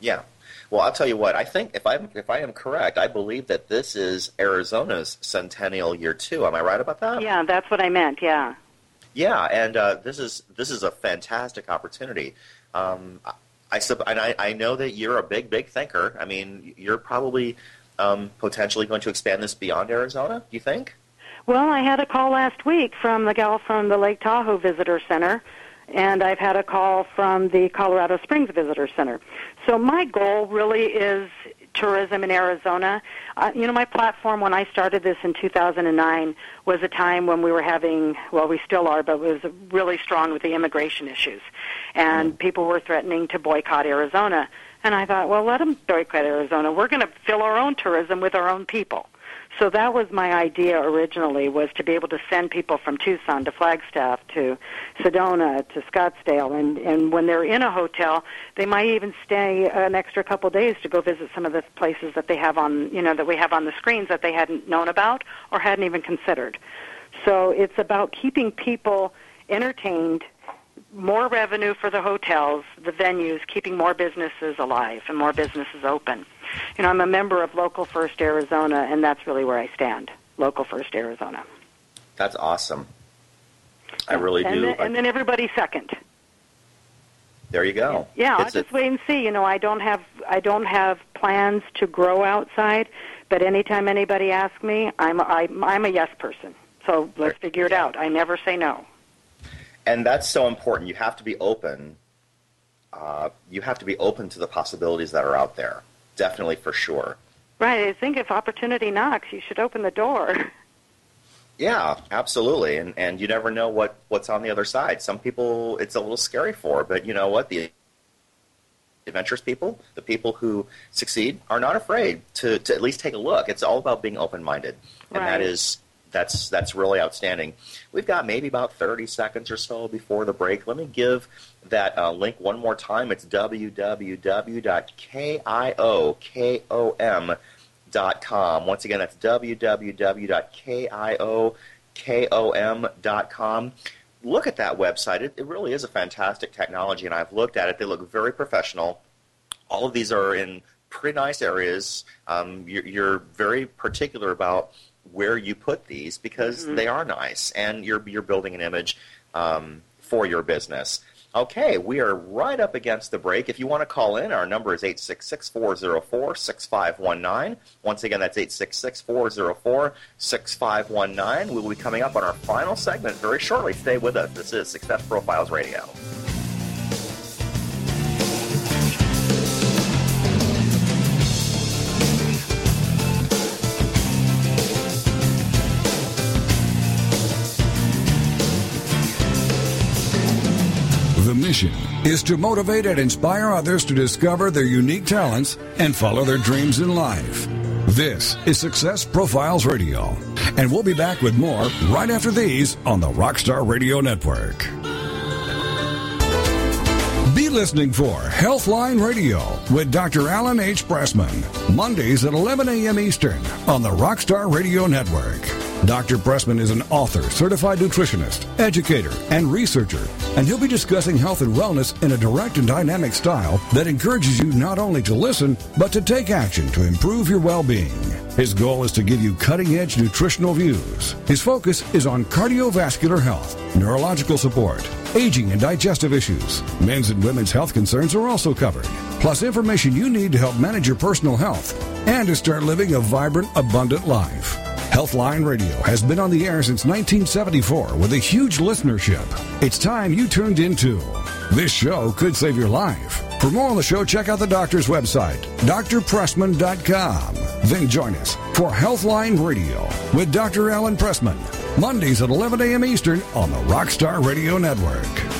Yeah. Well, I'll tell you what. I think if I'm if I am correct, I believe that this is Arizona's centennial year too. Am I right about that?
yeah, that's what I meant. Yeah.
Yeah, and uh, this is this is a fantastic opportunity. Um, I- sub- and I, I know that you're a big, big thinker. I mean, you're probably um, potentially going to expand this beyond Arizona. Do you think?
Well, I had a call last week from the gal from the Lake Tahoe Visitor Center, and I've had a call from the Colorado Springs Visitor Center. So my goal really is tourism in Arizona. Uh, you know, my platform when I started this in 2009 was a time when we were having, well, we still are, but it was really strong with the immigration issues. And people were threatening to boycott Arizona. And I thought, well, let them boycott Arizona. We're going to fill our own tourism with our own people. So that was my idea originally was to be able to send people from Tucson to Flagstaff to Sedona to Scottsdale and and when they're in a hotel they might even stay an extra couple days to go visit some of the places that they have on you know that we have on the screens that they hadn't known about or hadn't even considered. So it's about keeping people entertained more revenue for the hotels, the venues, keeping more businesses alive and more businesses open. You know, I'm a member of Local First Arizona, and that's really where I stand. Local First Arizona.
That's awesome. I really
and
do.
Then, and then everybody second.
there you go.
Yeah, I'll just
a-
wait and see. You know, I don't have I don't have plans to grow outside, but anytime anybody asks me, I'm I, I'm a yes person. So let's figure it out. I never say no.
and that's so important. You have to be open. Uh, you have to be open to the possibilities that are out there. Definitely, for sure.
Right. I think if opportunity knocks, you should open the door.
Yeah, absolutely. And and you never know what what's on the other side. Some people it's a little scary for, but you know what? The adventurous people, the people who succeed, are not afraid to, to at least take a look. It's all about being open minded, and that
Right.
is that's that's really outstanding. We've got maybe about thirty seconds or so before the break. Let me give that uh, link one more time. It's www.kiocom.com. Once again, that's www.kiocom.com. Look at that website. It, it really is a fantastic technology, and I've looked at it. They look very professional. All of these are in pretty nice areas. Um, you're, you're very particular about where you put these because they are nice, and you're you're building an image um, for your business. Okay, we are right up against the break. If you want to call in, our number is 866-404-6519. Once again, that's 866-404-6519. We will be coming up on our final segment very shortly. Stay with us. This is Success Profiles Radio.
Mission is to motivate and inspire others to discover their unique talents and follow their dreams in life. This is Success Profiles Radio, and we'll be back with more right after these on the Rockstar Radio Network. Be listening for Healthline Radio with Dr. Alan H. Pressman, Mondays at 11 a.m. Eastern on the Rockstar Radio Network. Dr. Pressman is an author, certified nutritionist, educator, and researcher, and he'll be discussing health and wellness in a direct and dynamic style that encourages you not only to listen, but to take action to improve your well being. His goal is to give you cutting edge nutritional views. His focus is on cardiovascular health, neurological support, aging and digestive issues. Men's and women's health concerns are also covered, plus information you need to help manage your personal health and to start living a vibrant, abundant life. Healthline Radio has been on the air since 1974 with a huge listenership. It's time you tuned into. This show could save your life. For more on the show, check out the doctor's website, drpressman.com. Then join us for Healthline Radio with Dr. Alan Pressman, Mondays at 11 a.m. Eastern on the Rockstar Radio Network.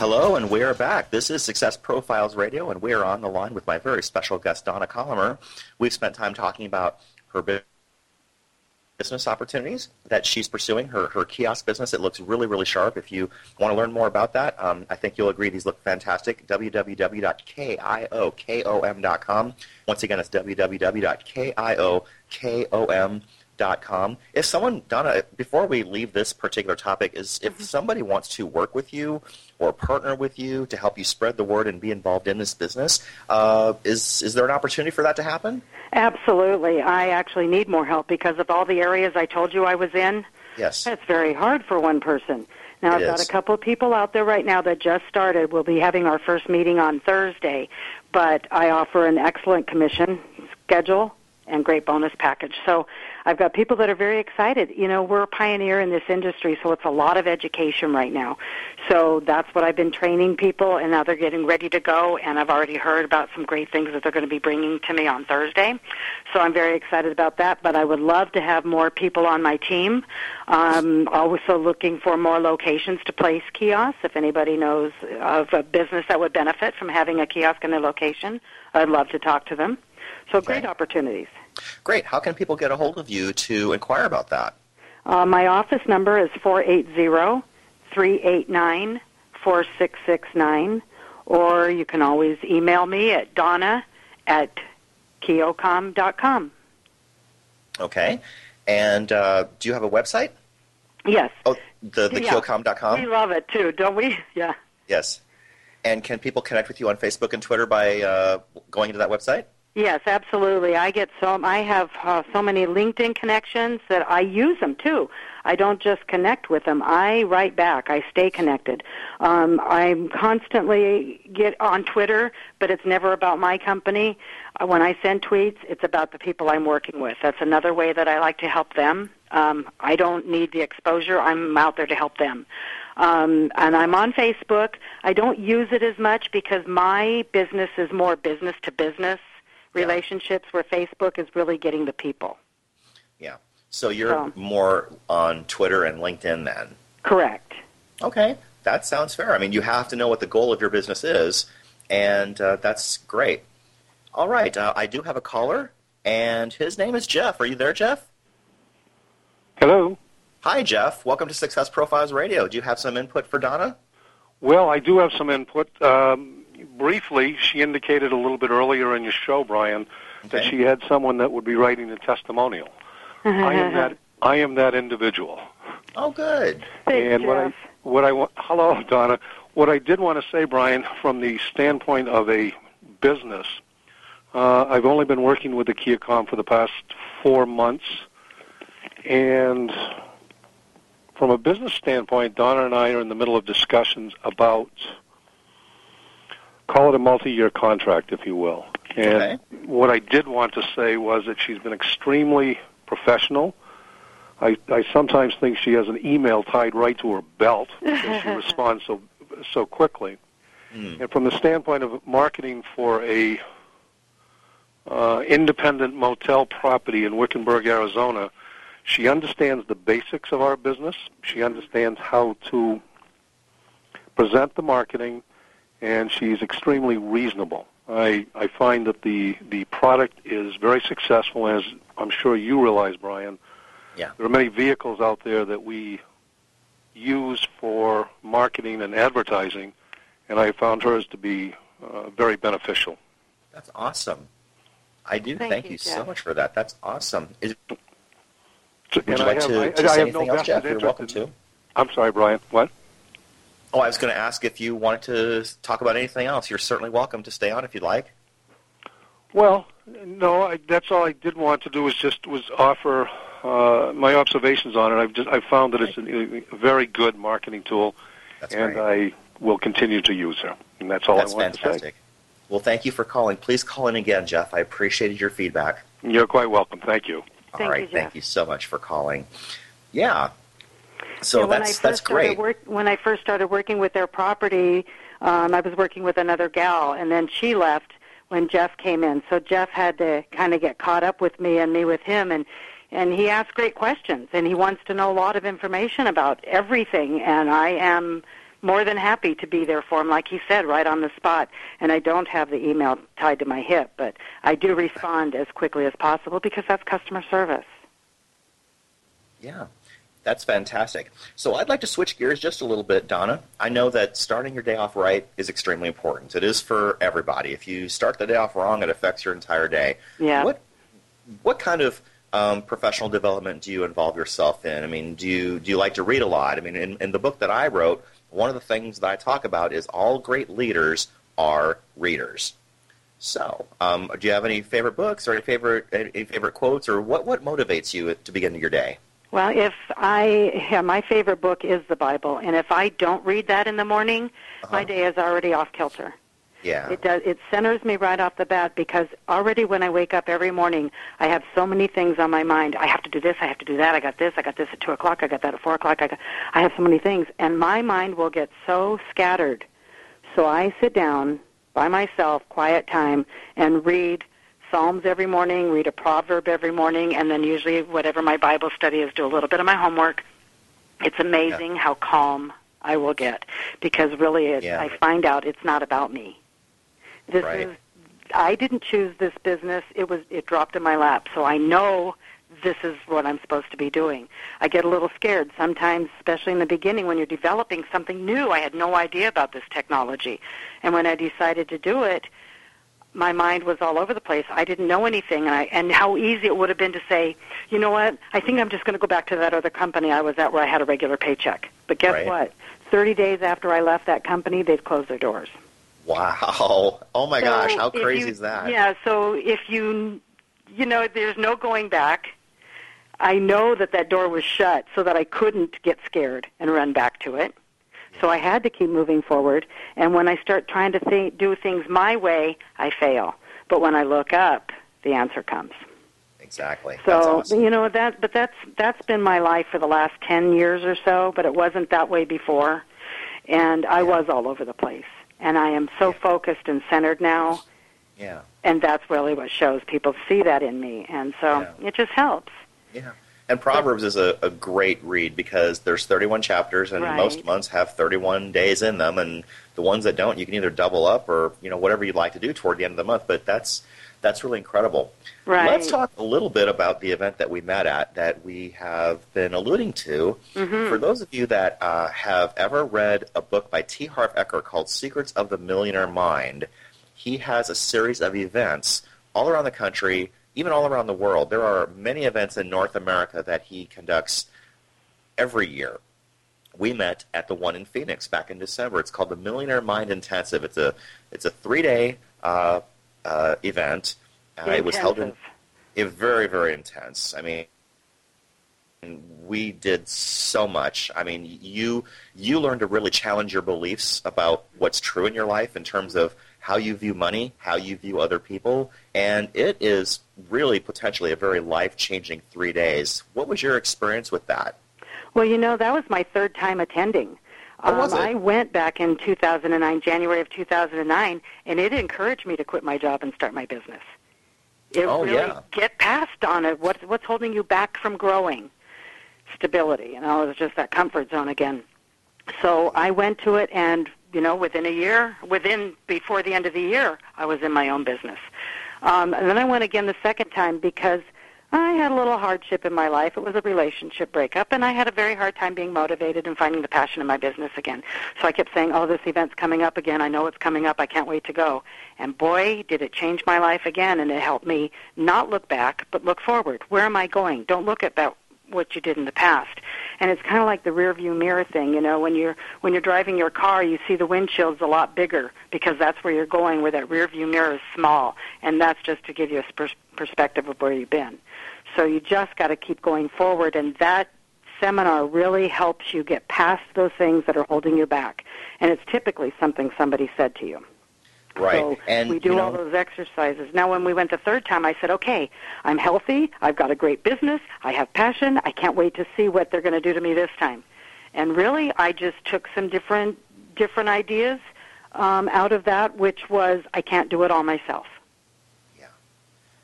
Hello, and we are back. This is Success Profiles Radio, and we are on the line with my very special guest, Donna Collamer. We've spent time talking about her business opportunities that she's pursuing, her, her kiosk business. It looks really, really sharp. If you want to learn more about that, um, I think you'll agree these look fantastic. www.kiocom.com. Once again, it's www.kiocom.com com. If someone, Donna, before we leave this particular topic, is if mm-hmm. somebody wants to work with you or partner with you to help you spread the word and be involved in this business, uh, is is there an opportunity for that to happen?
Absolutely. I actually need more help because of all the areas I told you I was in.
Yes.
It's very hard for one person. Now,
it
I've got
is.
a couple of people out there right now that just started. We'll be having our first meeting on Thursday, but I offer an excellent commission schedule and great bonus package. So I've got people that are very excited. You know, we're a pioneer in this industry, so it's a lot of education right now. So that's what I've been training people, and now they're getting ready to go. And I've already heard about some great things that they're going to be bringing to me on Thursday. So I'm very excited about that. But I would love to have more people on my team. Um, also looking for more locations to place kiosks. If anybody knows of a business that would benefit from having a kiosk in their location, I'd love to talk to them. So
Okay.
great opportunities.
Great. How can people get a hold of you to inquire about that?
Uh, my office number is 480-389-4669, or you can always email me at donna at kiocom.com.
Okay. And uh, do you have a website?
Yes.
Oh, the the
Yeah.
Kiocom.com?
We love it too, don't we? Yeah.
Yes. And can people connect with you on Facebook and Twitter by uh, going to that website?
Yes, absolutely. I get so I have uh, so many LinkedIn connections that I use them too. I don't just connect with them. I write back. I stay connected. Um, I'm constantly get on Twitter, but it's never about my company. Uh, when I send tweets, it's about the people I'm working with. That's another way that I like to help them. Um, I don't need the exposure. I'm out there to help them. Um, and I'm on Facebook. I don't use it as much because my business is more business to business relationships, where Facebook is really getting the people.
Yeah. So you're
So-
more on Twitter and LinkedIn then?
Correct.
Okay. That sounds fair. I mean, you have to know what the goal of your business is, and uh, that's great. All right. Uh, I do have a caller, and his name is Jeff. Are you there, Jeff?
Hello.
Hi, Jeff. Welcome to Success Profiles Radio. Do you have some input for Donna?
Well, I do have some input. Um, briefly, she indicated a little bit earlier in your show, Brian, that she had someone that would be writing a testimonial. I am that. I am that individual.
Oh, good.
Thanks,
and what I what I want. Hello, Donna. What I did want to say, Brian, from the standpoint of a business, uh, I've only been working with the Kiocom for the past four months, and from a business standpoint, Donna and I are in the middle of discussions about call it a multi-year contract, if you will. And
Okay.
what I did want to say was that she's been extremely professional. I, I sometimes think she has an email tied right to her belt because she responds so so quickly.
Hmm.
And from the standpoint of marketing for a uh, independent motel property in Wickenburg, Arizona, she understands the basics of our business. She understands how to present the marketing, and she's extremely reasonable. I, I find that the, the product is very successful, as I'm sure you realize, Brian.
Yeah.
There are many vehicles out there that we use for marketing and advertising, and I found hers to be uh, very beneficial.
That's awesome. I do
Thank
thank,
you,
you, so much for that. That's awesome. Is, would
And
you
I
like
have-
to,
I-
to
I
say
have no
anything else, Jeff? You're welcome
in-
to.
I'm sorry, Brian. What?
Oh, I was going to ask if you wanted to talk about anything else. You're certainly welcome to stay on if you'd like.
Well, no. I, that's all I did want to do was just was offer uh, my observations on it. I've just I found that it's a, a very good marketing tool,
That's
and
great.
I will continue to use it. And that's all
That's
I want to say.
fantastic. Well, thank you for calling. Please call in again, Jeff. I appreciated your feedback.
You're quite welcome. Thank you.
Thank
All right,
you,
thank you so much for calling. Yeah. So
Yeah,
that's that's great.
Work, when I first started working with their property, um, I was working with another gal, and then she left when Jeff came in. So Jeff had to kind of get caught up with me and me with him, and and he asked great questions, and he wants to know a lot of information about everything, and I am more than happy to be there for him, like he said, right on the spot. And I don't have the email tied to my hip, but I do respond as quickly as possible because that's customer service.
Yeah, that's fantastic. So I'd like to switch gears just a little bit, Donna. I know that starting your day off right is extremely important. It is for everybody. If you start the day off wrong, it affects your entire day.
Yeah.
What what kind of um, professional development do you involve yourself in? I mean, do you do you like to read a lot? I mean, in, in the book that I wrote, one of the things that I talk about is all great leaders are readers. So, um, do you have any favorite books or any favorite any favorite quotes or what what motivates you to begin your day?
Well, if I yeah, my favorite book is the Bible, and if I don't read that in the morning, my
Uh-huh.
day is already off kilter.
Yeah.
It does. It centers me right off the bat because already when I wake up every morning, I have so many things on my mind. I have to do this. I have to do that. I got this. I got this at two o'clock. I got that at four o'clock. I got. I have so many things, and my mind will get so scattered. So I sit down by myself, quiet time, and read Psalms every morning. Read a proverb every morning, and then usually whatever my Bible study is, do a little bit of my homework. It's amazing how calm I will get because really, it,
Yeah.
I find out it's not about me. This
Right.
is I didn't choose this business. It was it dropped in my lap. So I know this is what I'm supposed to be doing. I get a little scared sometimes, especially in the beginning when you're developing something new. I had no idea about this technology. And when I decided to do it, my mind was all over the place. I didn't know anything and I and how easy it would have been to say, "You know what? I think I'm just going to go back to that other company I was at where I had a regular paycheck." But guess
Right.
what? 30 days after I left that company, they've closed their doors.
Wow. Oh my
So
gosh, how crazy
you-
is that?
Yeah, so if you, you know, there's no going back. I know that that door was shut so that I couldn't get scared and run back to it. So I had to keep moving forward. And when I start trying to think, do things my way, I fail. But when I look up, the answer comes.
Exactly.
So
awesome.
you know that, but that's that's been my life for the last ten years or so. But it wasn't that way before, and I
Yeah.
was all over the place. And I am so
Yeah.
focused and centered now
Yeah.
and that's really what shows people see that in me and so
Yeah.
it just helps
Yeah. And Proverbs is a, a great read because there's 31 chapters and
Right.
most months have 31 days in them and the ones that don't you can either double up or you know whatever you'd like to do toward the end of the month but that's that's really incredible.
right
Let's talk a little bit about the event that we met at that we have been alluding to.
Mhm.
For those of you that uh, have ever read a book by T. Harv Eker called Secrets of the Millionaire Mind, he has a series of events all around the country, even all around the world. There are many events in North America that he conducts every year. We met at the one in Phoenix back in December. It's called the Millionaire Mind Intensive. It's a it's a three day uh, uh, event. Uh, it was held in it very very intense. I mean, we did so much. I mean, you you learned to really challenge your beliefs about what's true in your life in terms of how you view money, how you view other people, and it is really potentially a very life changing three days. What was your experience with that?
well you know that was my third time attending
Oh, was
um,
it?
I went back in 2009, January of 2009, and it encouraged me to quit my job and start my business. It
Oh,
really
yeah.
get past on it. What's what's holding you back from growing? Stability. You know, it was just that comfort zone again. So I went to it, and you know, within a year, within before the end of the year, I was in my own business. Um, and then I went again the second time because I had a little hardship in my life. It was a relationship breakup, and I had a very hard time being motivated and finding the passion in my business again. So I kept saying, "Oh, this event's coming up again. I know it's coming up. I can't wait to go." And boy, did it change my life again, and it helped me not look back, but look forward. Where am I going? Don't look at that what you did in the past. And it's kind of like the rear view mirror thing, you know, when you're when you're driving your car, you see the windshield's a lot bigger because that's where you're going where that rear view mirror is small, and that's just to give you a pers- perspective of where you've been. So you just got to keep going forward and that seminar really helps you get past those things that are holding you back. And it's typically something somebody said to you.
Right.
So
and
we do
you know,
all those exercises. Now, when we went the third time, I said, okay, I'm healthy. I've got a great business. I have passion. I can't wait to see what they're going to do to me this time. And really, I just took some different different ideas um, out of that, which was I can't do it all myself.
Yeah.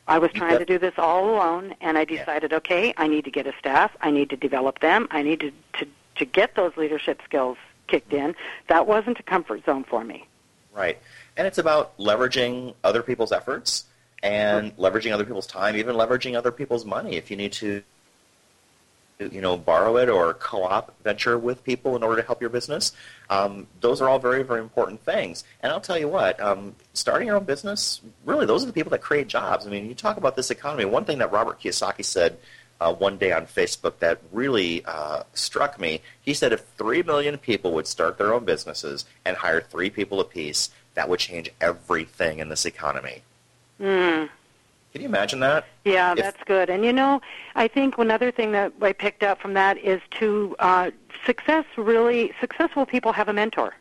I was trying to do this all alone, and I decided, okay, I need to get a staff. I need to develop them. I need to, to, to get those leadership skills kicked in. That wasn't a comfort zone for me.
Right. And it's about leveraging other people's efforts and leveraging other people's time, even leveraging other people's money if you need to you know, borrow it or co-op venture with people in order to help your business. Um, those are all very, very important things. And I'll tell you what, um, starting your own business, really, those are the people that create jobs. I mean, you talk about this economy. One thing that Robert Kiyosaki said uh, one day on Facebook that really uh, struck me, he said if 3 million people would start their own businesses and hire three people apiece, that would change everything in this economy.
Mm.
Can you imagine that?
Yeah,
If-
that's good. And you know, I think another thing that I picked up from that is to uh, success. Really, successful people have a mentor.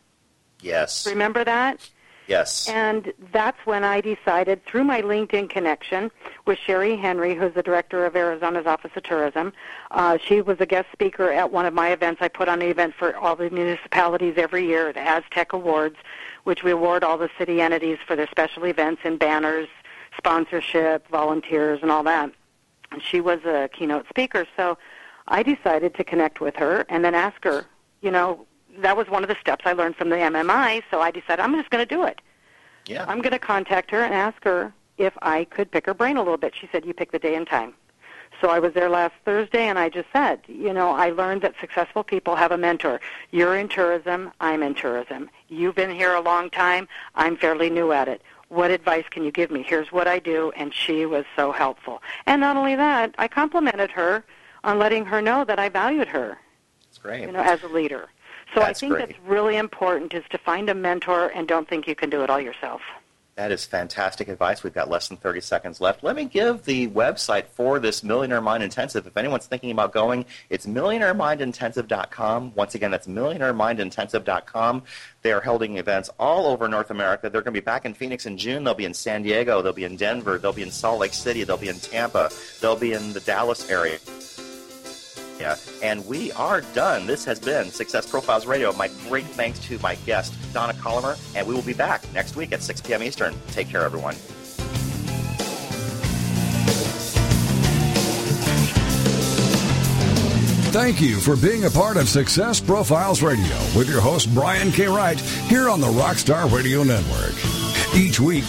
Yes.
Remember that?
Yes.
And that's when I decided, through my LinkedIn connection with Sherry Henry, who's the director of Arizona's Office of Tourism, uh, she was a guest speaker at one of my events. I put on an event for all the municipalities every year, the Aztec Awards, which we award all the city entities for their special events and banners, sponsorship, volunteers, and all that. And she was a keynote speaker, so I decided to connect with her and then ask her, you know, that was one of the steps I learned from the MMI, so I decided I'm just going to do it.
yeah.
I'm going to contact her and ask her if I could pick her brain a little bit. She said, You pick the day and time. So I was there last Thursday and I just said, you know, I learned that successful people have a mentor. You're in tourism, I'm in tourism. You've been here a long time, I'm fairly new at it. What advice can you give me? Here's what I do, and she was so helpful. And not only that, I complimented her on letting her know that I valued her
It's great.
you know, as a leader. So
That's
I think
great.
that's really important is to find a mentor and don't think you can do it all yourself.
That is fantastic advice. We've got less than 30 seconds left. Let me give the website for this Millionaire Mind Intensive. If anyone's thinking about going, it's millionairemindintensive.com. Once again, that's millionairemindintensive.com. They are holding events all over North America. They're going to be back in Phoenix in June. They'll be in San Diego. They'll be in Denver. They'll be in Salt Lake City. They'll be in Tampa. They'll be in the Dallas area. Yeah, and we are done. This has been Success Profiles Radio. My great thanks to my guest, Donna Collamer, and we will be back next week at 6 p.m. Eastern. Take care, everyone.
Thank you for being a part of Success Profiles Radio with your host, Brian K. Wright, here on the Rockstar Radio Network. Each week,